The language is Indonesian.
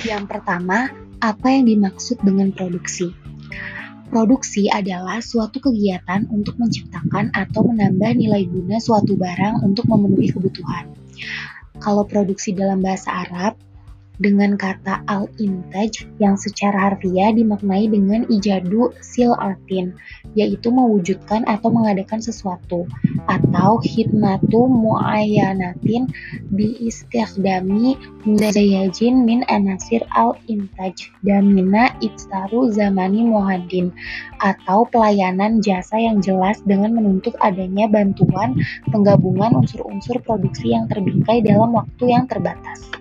Yang pertama, apa yang dimaksud dengan produksi? Produksi adalah suatu kegiatan untuk menciptakan atau menambah nilai guna suatu barang untuk memenuhi kebutuhan. Kalau produksi dalam bahasa Arab, dengan kata al-intaj yang secara harfiah dimaknai dengan ijadu sil artin, yaitu mewujudkan atau mengadakan sesuatu, atau hikmatu muayyanatin bi istikhdami muzayajin min anasir al-intaj damina itsaru zamani muhadin, atau pelayanan jasa yang jelas dengan menuntut adanya bantuan penggabungan unsur-unsur produksi yang terbingkai dalam waktu yang terbatas.